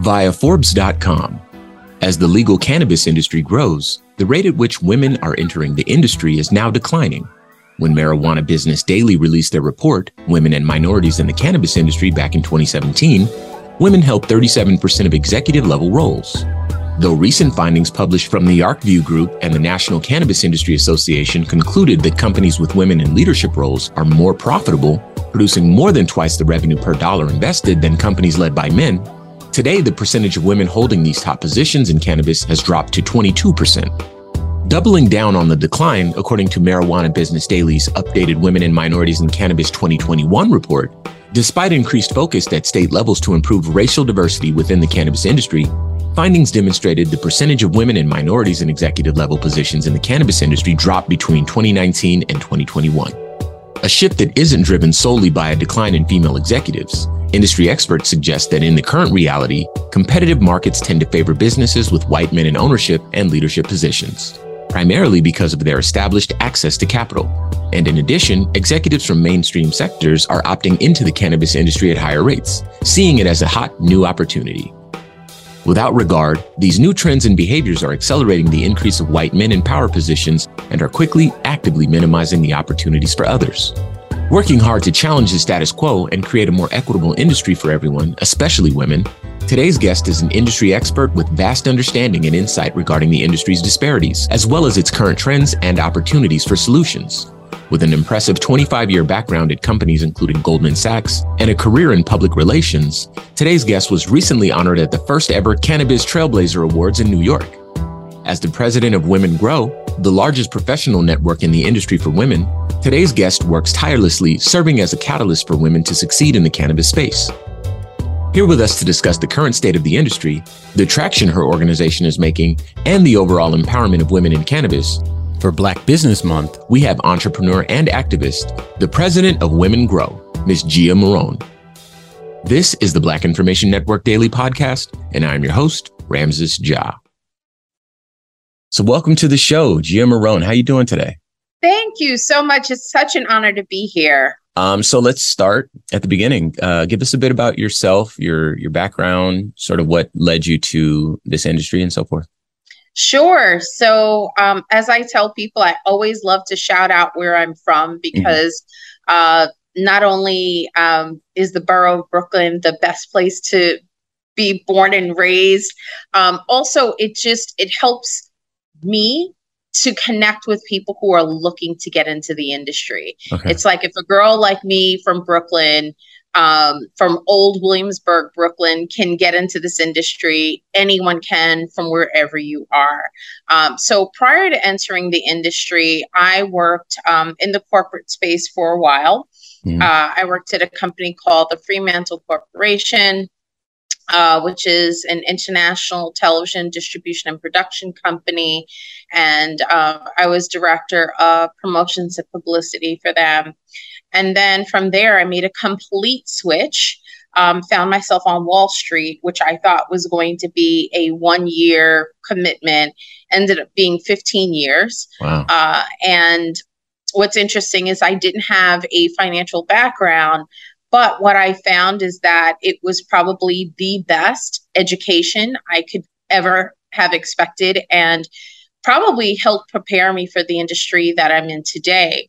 via Forbes.com. As the legal cannabis industry grows, the rate at which women are entering the industry is now declining. When Marijuana Business Daily released their report, Women and Minorities in the Cannabis Industry back in 2017, women held 37% of executive level roles. Though recent findings published from the ArcView Group and the National Cannabis Industry Association concluded that companies with women in leadership roles are more profitable, producing more than twice the revenue per dollar invested than companies led by men, Today, the percentage of women holding these top positions in cannabis has dropped to 22%. Doubling down on the decline, according to Marijuana Business Daily's updated Women and Minorities in Cannabis 2021 report, despite increased focus at state levels to improve racial diversity within the cannabis industry, findings demonstrated the percentage of women and minorities in executive level positions in the cannabis industry dropped between 2019 and 2021. A shift that isn't driven solely by a decline in female executives. Industry experts suggest that in the current reality, competitive markets tend to favor businesses with white men in ownership and leadership positions, primarily because of their established access to capital. And in addition, executives from mainstream sectors are opting into the cannabis industry at higher rates, seeing it as a hot new opportunity. Without regard, these new trends and behaviors are accelerating the increase of white men in power positions and are quickly, actively minimizing the opportunities for others. Working hard to challenge the status quo and create a more equitable industry for everyone, especially women, today's guest is an industry expert with vast understanding and insight regarding the industry's disparities, as well as its current trends and opportunities for solutions. With an impressive 25 year background at companies including Goldman Sachs and a career in public relations, today's guest was recently honored at the first ever Cannabis Trailblazer Awards in New York. As the president of Women Grow, the largest professional network in the industry for women, today's guest works tirelessly serving as a catalyst for women to succeed in the cannabis space. Here with us to discuss the current state of the industry, the traction her organization is making, and the overall empowerment of women in cannabis for Black Business Month, we have entrepreneur and activist, the president of Women Grow, Ms. Gia Moron. This is the Black Information Network Daily Podcast, and I'm your host, Ramses Ja. So welcome to the show, Gia Moron. How you doing today? Thank you so much. It's such an honor to be here. Um, so let's start at the beginning. Uh, give us a bit about yourself, your your background, sort of what led you to this industry, and so forth. Sure. So, um, as I tell people, I always love to shout out where I'm from mm-hmm. because mm-hmm. uh, not only um, is the borough of Brooklyn the best place to be born and raised, um, also it just it helps me to connect with people who are looking to get into the industry. Okay. It's like if a girl like me from Brooklyn um, from old Williamsburg, Brooklyn, can get into this industry. Anyone can from wherever you are. Um, so prior to entering the industry, I worked um, in the corporate space for a while. Mm. Uh, I worked at a company called the Fremantle Corporation. Uh, which is an international television distribution and production company. And uh, I was director of promotions and publicity for them. And then from there, I made a complete switch um, found myself on Wall Street, which I thought was going to be a one year commitment, ended up being 15 years. Wow. Uh, and what's interesting is I didn't have a financial background, but what I found is that it was probably the best education I could ever have expected and probably helped prepare me for the industry that I'm in today.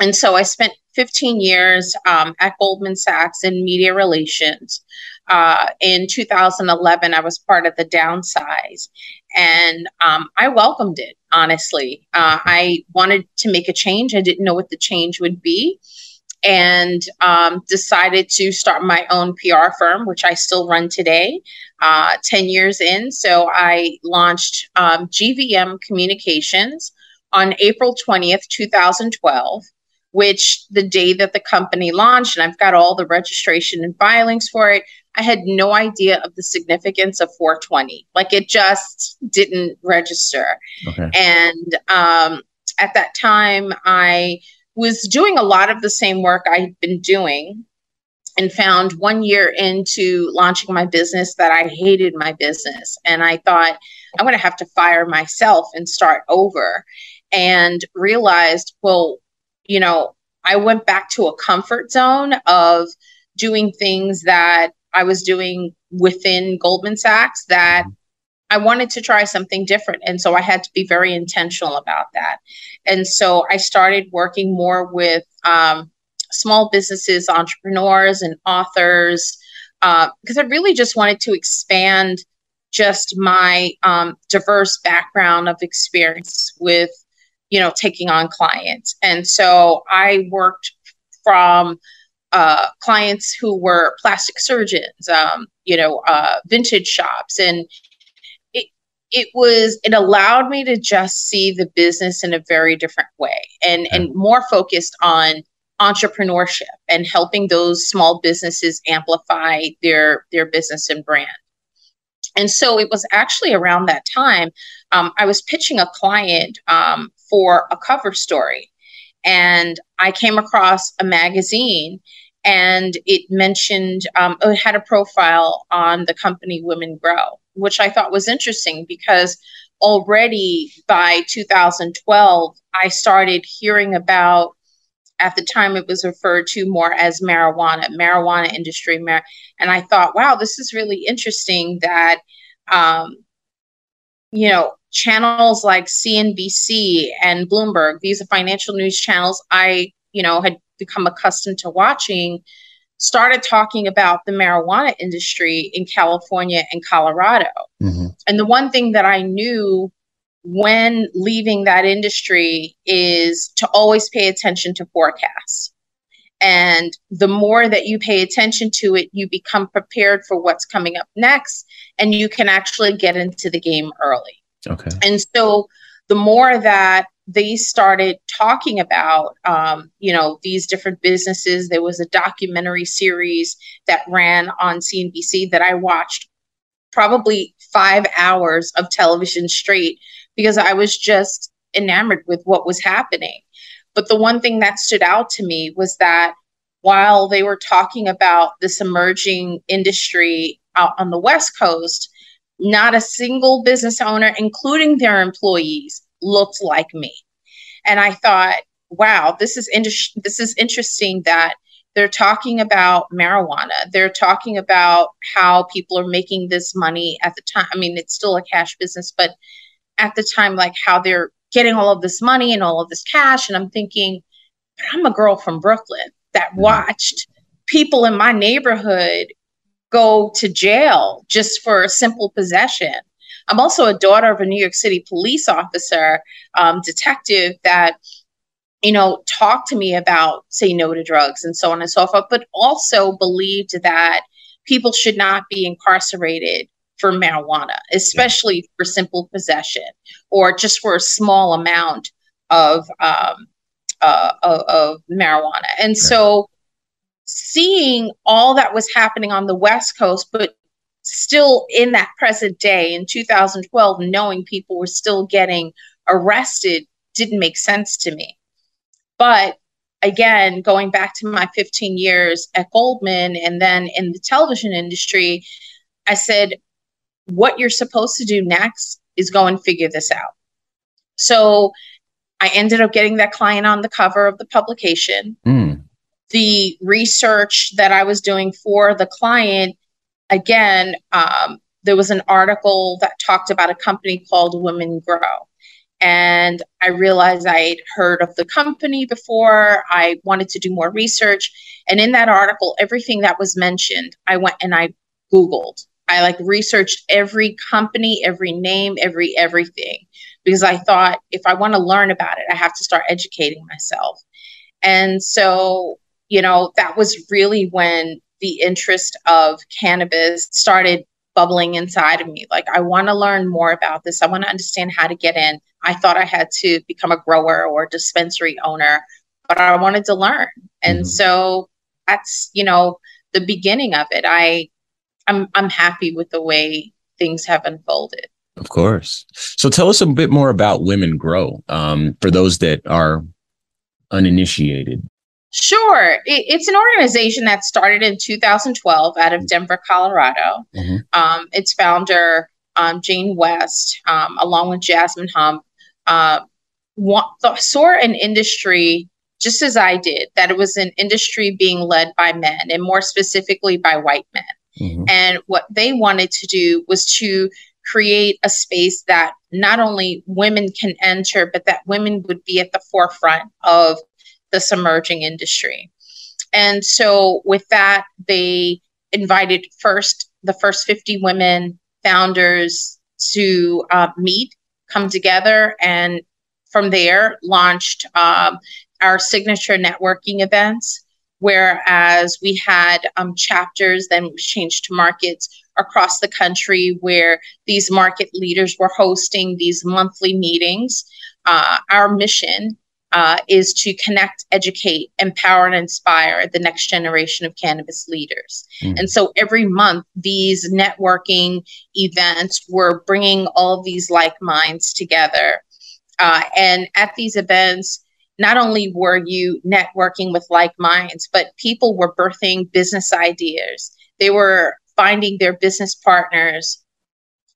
And so I spent 15 years um, at Goldman Sachs in media relations. Uh, in 2011, I was part of the downsize, and um, I welcomed it, honestly. Uh, I wanted to make a change. I didn't know what the change would be, and um, decided to start my own PR firm, which I still run today, uh, 10 years in. So I launched um, GVM Communications on April 20th, 2012 which the day that the company launched, and I've got all the registration and filings for it, I had no idea of the significance of 420. Like it just didn't register. Okay. And um, at that time, I was doing a lot of the same work I'd been doing and found one year into launching my business that I hated my business. And I thought, I'm going to have to fire myself and start over. And realized, well, you know, I went back to a comfort zone of doing things that I was doing within Goldman Sachs that mm-hmm. I wanted to try something different. And so I had to be very intentional about that. And so I started working more with um, small businesses, entrepreneurs, and authors uh, because I really just wanted to expand just my um, diverse background of experience with you know, taking on clients. And so I worked from uh, clients who were plastic surgeons, um, you know, uh, vintage shops, and it was it allowed me to just see the business in a very different way and and more focused on entrepreneurship and helping those small businesses amplify their their business and brand. And so it was actually around that time um, I was pitching a client um, for a cover story. And I came across a magazine and it mentioned, um, it had a profile on the company Women Grow, which I thought was interesting because already by 2012, I started hearing about, at the time it was referred to more as marijuana, marijuana industry. And I thought, wow, this is really interesting that, um, you know, channels like CNBC and Bloomberg, these are financial news channels I, you know, had become accustomed to watching, started talking about the marijuana industry in California and Colorado. Mm-hmm. And the one thing that I knew when leaving that industry is to always pay attention to forecasts. And the more that you pay attention to it, you become prepared for what's coming up next, and you can actually get into the game early. Okay. And so the more that they started talking about, um, you know, these different businesses, there was a documentary series that ran on CNBC that I watched probably five hours of television straight because I was just enamored with what was happening. But the one thing that stood out to me was that while they were talking about this emerging industry out on the West Coast, not a single business owner, including their employees, looked like me. And I thought, wow, this is inter- this is interesting that they're talking about marijuana. They're talking about how people are making this money at the time. I mean, it's still a cash business, but at the time, like how they're getting all of this money and all of this cash. And I'm thinking, but I'm a girl from Brooklyn that mm-hmm. watched people in my neighborhood go to jail just for a simple possession. I'm also a daughter of a New York City police officer, um, detective that, you know, talked to me about say no to drugs and so on and so forth, but also believed that people should not be incarcerated for marijuana, especially yeah. for simple possession or just for a small amount of um, uh, of, of, marijuana. And so seeing all that was happening on the West Coast, but still in that present day in 2012, knowing people were still getting arrested didn't make sense to me. But again, going back to my 15 years at Goldman and then in the television industry, I said, what you're supposed to do next is go and figure this out. So I ended up getting that client on the cover of the publication. Mm. The research that I was doing for the client, again, um, there was an article that talked about a company called Women Grow. And I realized I'd heard of the company before. I wanted to do more research. And in that article, everything that was mentioned, I went and I Googled. I like researched every company, every name, every everything, because I thought if I want to learn about it, I have to start educating myself. And so, you know, that was really when the interest of cannabis started bubbling inside of me. Like, I want to learn more about this. I want to understand how to get in. I thought I had to become a grower or a dispensary owner, but I wanted to learn. And mm-hmm. so that's, you know, the beginning of it. I I'm I'm happy with the way things have unfolded. Of course. So tell us a bit more about Women Grow um, for those that are uninitiated. Sure. It's an organization that started in 2012 out of mm-hmm. Denver, Colorado. Mm-hmm. Um, its founder, um, Jane West, um, along with Jazmin Hupp, uh, want, saw an industry just as I did, that it was an industry being led by men and more specifically by white men. Mm-hmm. And what they wanted to do was to create a space that not only women can enter, but that women would be at the forefront of this emerging industry. And so with that, they invited first the first 50 women founders to uh, meet, come together, and from there launched um, our signature networking events whereas we had um, chapters, then changed to markets across the country where these market leaders were hosting these monthly meetings. Uh, our mission uh, is to connect, educate, empower, and inspire the next generation of cannabis leaders. Mm. And so every month, these networking events were bringing all these like minds together. Uh, and at these events, not only were you networking with like minds, but people were birthing business ideas. They were finding their business partners.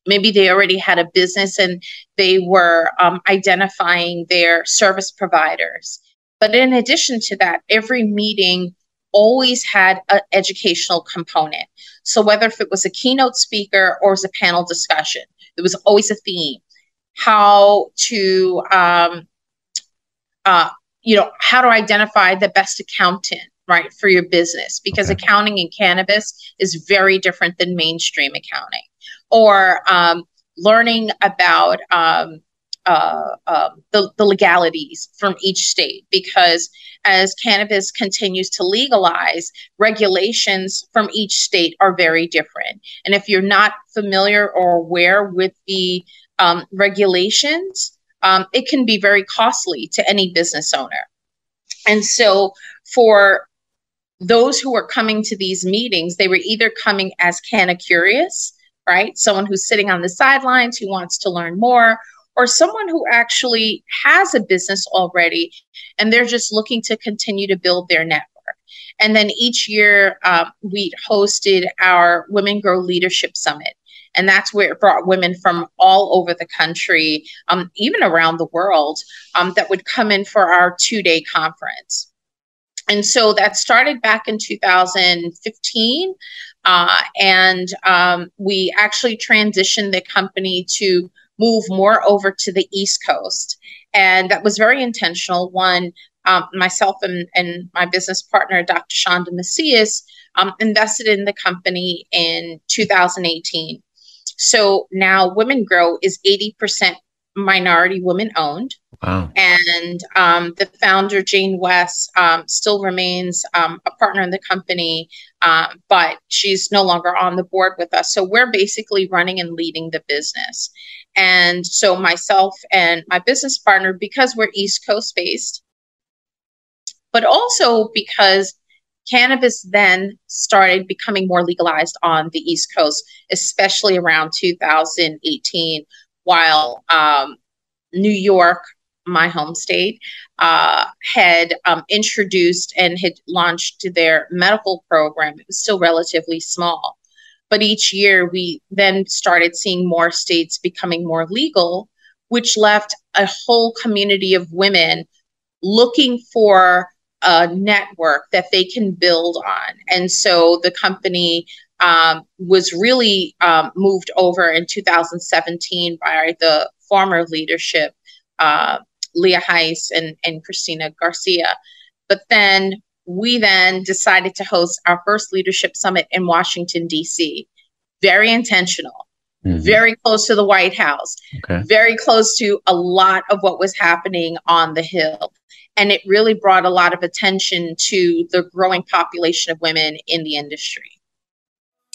Maybe they already had a business and they were um, identifying their service providers. But in addition to that, every meeting always had an educational component. So whether if it was a keynote speaker or was a panel discussion, there was always a theme. How to um, uh, you know, how to identify the best accountant, right, for your business, because okay. accounting in cannabis is very different than mainstream accounting. Or um, learning about um, uh, uh, the, the legalities from each state, because as cannabis continues to legalize, regulations from each state are very different. And if you're not familiar or aware with the um, regulations, um, it can be very costly to any business owner. And so for those who are coming to these meetings, they were either coming as canna curious, right? Someone who's sitting on the sidelines who wants to learn more, or someone who actually has a business already and they're just looking to continue to build their network. And then each year, um, we hosted our Women Grow Leadership Summit. And that's where it brought women from all over the country, um, even around the world, um, that would come in for our two day conference. And so that started back in 2015. Uh, and um, we actually transitioned the company to move more over to the East Coast. And that was very intentional. One, um, myself and, and, my business partner, Dr. Chanda Macias, um, invested in the company in 2018. So now Women Grow is 80% minority women owned. Wow. And um, the founder, Jane West, um, still remains um, a partner in the company, um, but she's no longer on the board with us. So we're basically running and leading the business. And so myself and my business partner, because we're East Coast based, but also because cannabis then started becoming more legalized on the East Coast, especially around 2018, while um, New York, my home state, uh, had um, introduced and had launched their medical program. It was still relatively small. But each year, we then started seeing more states becoming more legal, which left a whole community of women looking for a network that they can build on. And so the company um, was really um, moved over in 2017 by the former leadership, uh, Leah Heise and, and Christina Garcia. But then we then decided to host our first leadership summit in Washington, D.C. Very intentional. Mm-hmm. Very close to the White House, okay. very close to a lot of what was happening on the Hill. And it really brought a lot of attention to the growing population of women in the industry.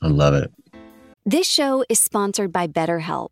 I love it. This show is sponsored by BetterHelp.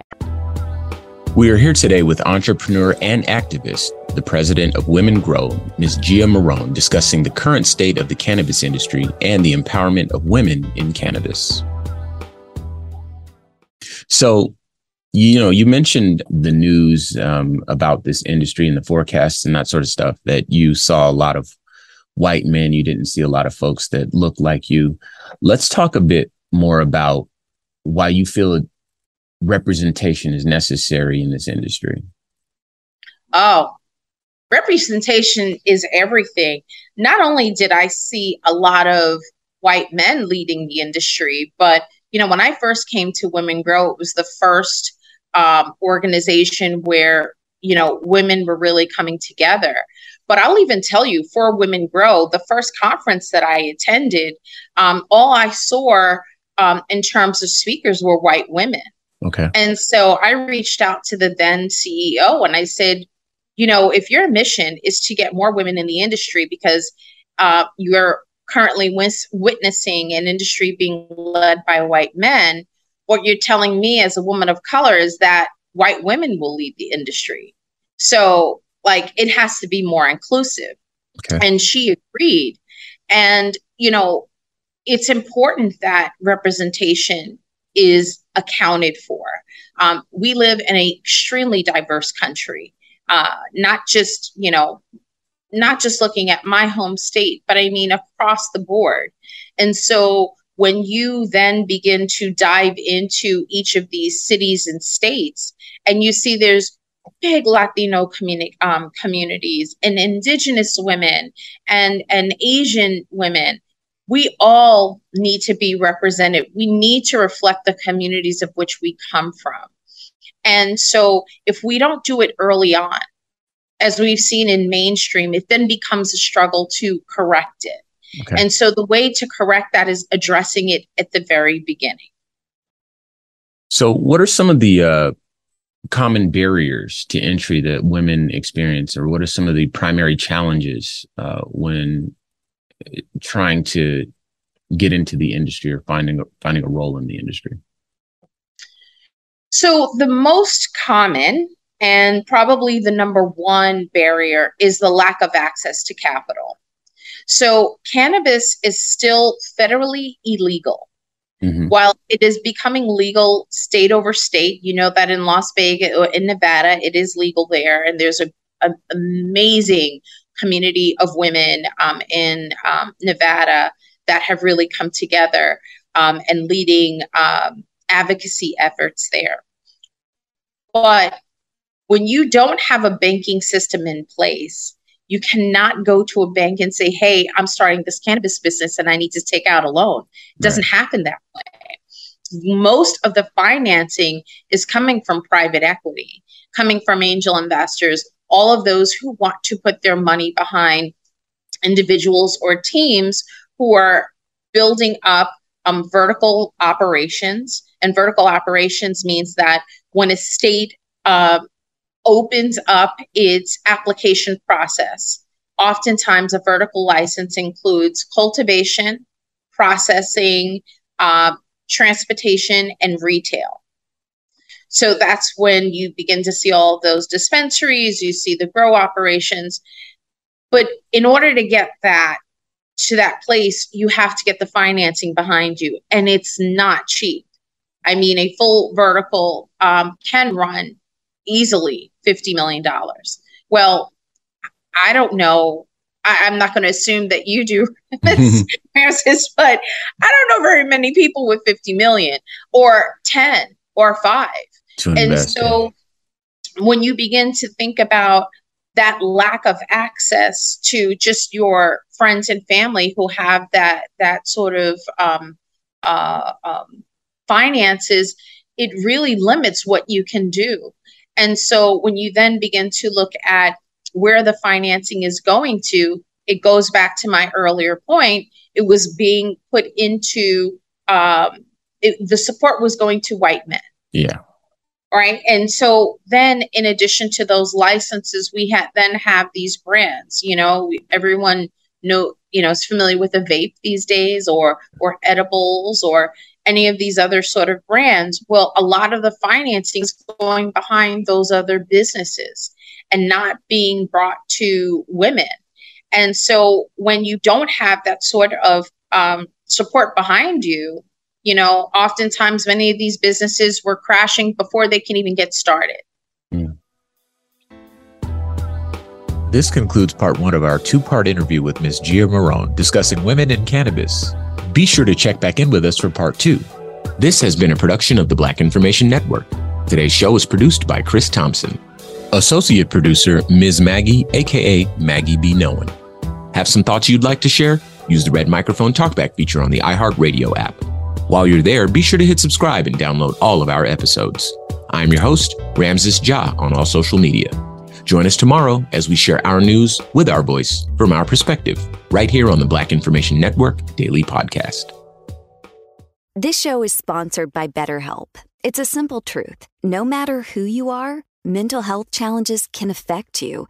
We are here today with entrepreneur and activist, the president of Women Grow, Ms. Gia Moron, discussing the current state of the cannabis industry and the empowerment of women in cannabis. So, you know, you mentioned the news um, about this industry and the forecasts and that sort of stuff that you saw a lot of white men. You didn't see a lot of folks that look like you. Let's talk a bit more about why you feel representation is necessary in this industry? Oh, representation is everything. Not only did I see a lot of white men leading the industry, but you know, when I first came to Women Grow, it was the first um, organization where you know women were really coming together. But I'll even tell you, for Women Grow, the first conference that I attended, um, all I saw um, in terms of speakers were white women. Okay. And so I reached out to the then CEO and I said, you know, if your mission is to get more women in the industry because uh, your currently witnessing an industry being led by white men, what you're telling me as a woman of color is that white women will lead the industry. So, like, it has to be more inclusive. Okay. And she agreed. And, you know, it's important that representation is accounted for. Um, we live in an extremely diverse country, uh, not just, you know, not just looking at my home state, but I mean across the board. And so when you then begin to dive into each of these cities and states, and you see there's big Latino communi- um, communities and indigenous women and, and Asian women, we all need to be represented. We need to reflect the communities of which we come from. And so if we don't do it early on, as we've seen in mainstream, it then becomes a struggle to correct it. Okay. And so the way to correct that is addressing it at the very beginning. So, what are some of the uh, common barriers to entry that women experience, or what are some of the primary challenges uh, when trying to get into the industry or finding finding a role in the industry? So, the most common and probably the number one barrier is the lack of access to capital. So, cannabis is still federally illegal. Mm-hmm. While it is becoming legal state over state, you know that in Las Vegas or in Nevada, it is legal there, and there's a, a amazing community of women um, in um, Nevada that have really come together um, and leading um, advocacy efforts there. But when you don't have a banking system in place, you cannot go to a bank and say, Hey, I'm starting this cannabis business and I need to take out a loan. It doesn't right. happen that way. Most of the financing is coming from private equity, coming from angel investors, all of those who want to put their money behind individuals or teams who are building up um, vertical operations. And vertical operations means that when a state uh, opens up its application process. Oftentimes, a vertical license includes cultivation, processing, uh, transportation, and retail. So that's when you begin to see all those dispensaries, you see the grow operations. But in order to get that to that place, you have to get the financing behind you, and it's not cheap. I mean, a full vertical um, can run easily $50 million. Well, I don't know. I, am not going to assume that you do, Francis, but I don't know very many people with 50 million or 10 or five. And so when you begin to think about that lack of access to just your friends and family who have that that sort of um, uh, um, finances, it really limits what you can do. And so when you then begin to look at where the financing is going to, it goes back to my earlier point. It was being put into um, it, the support was going to white men. Yeah. Right. And so then, in addition to those licenses, we had then have these brands. You know, everyone know you know is familiar with a vape these days, or or edibles, or any of these other sort of brands, well, a lot of the financing is going behind those other businesses and not being brought to women. And so when you don't have that sort of um, support behind you, you know, oftentimes many of these businesses were crashing before they can even get started. Mm. This concludes part one of our two part interview with Ms. Gia Moron discussing women in cannabis. Be sure to check back in with us for part two. This has been a production of the Black Information Network. Today's show is produced by Chris Thompson. Associate producer, Ms. Maggie, aka Maggie B. Nolan. Have some thoughts you'd like to share? Use the red microphone talkback feature on the iHeartRadio app. While you're there, be sure to hit subscribe and download all of our episodes. I'm your host, Ramses Ja, on all social media. Join us tomorrow as we share our news with our voice from our perspective, right here on the Black Information Network Daily Podcast. This show is sponsored by BetterHelp. It's a simple truth. No matter who you are, mental health challenges can affect you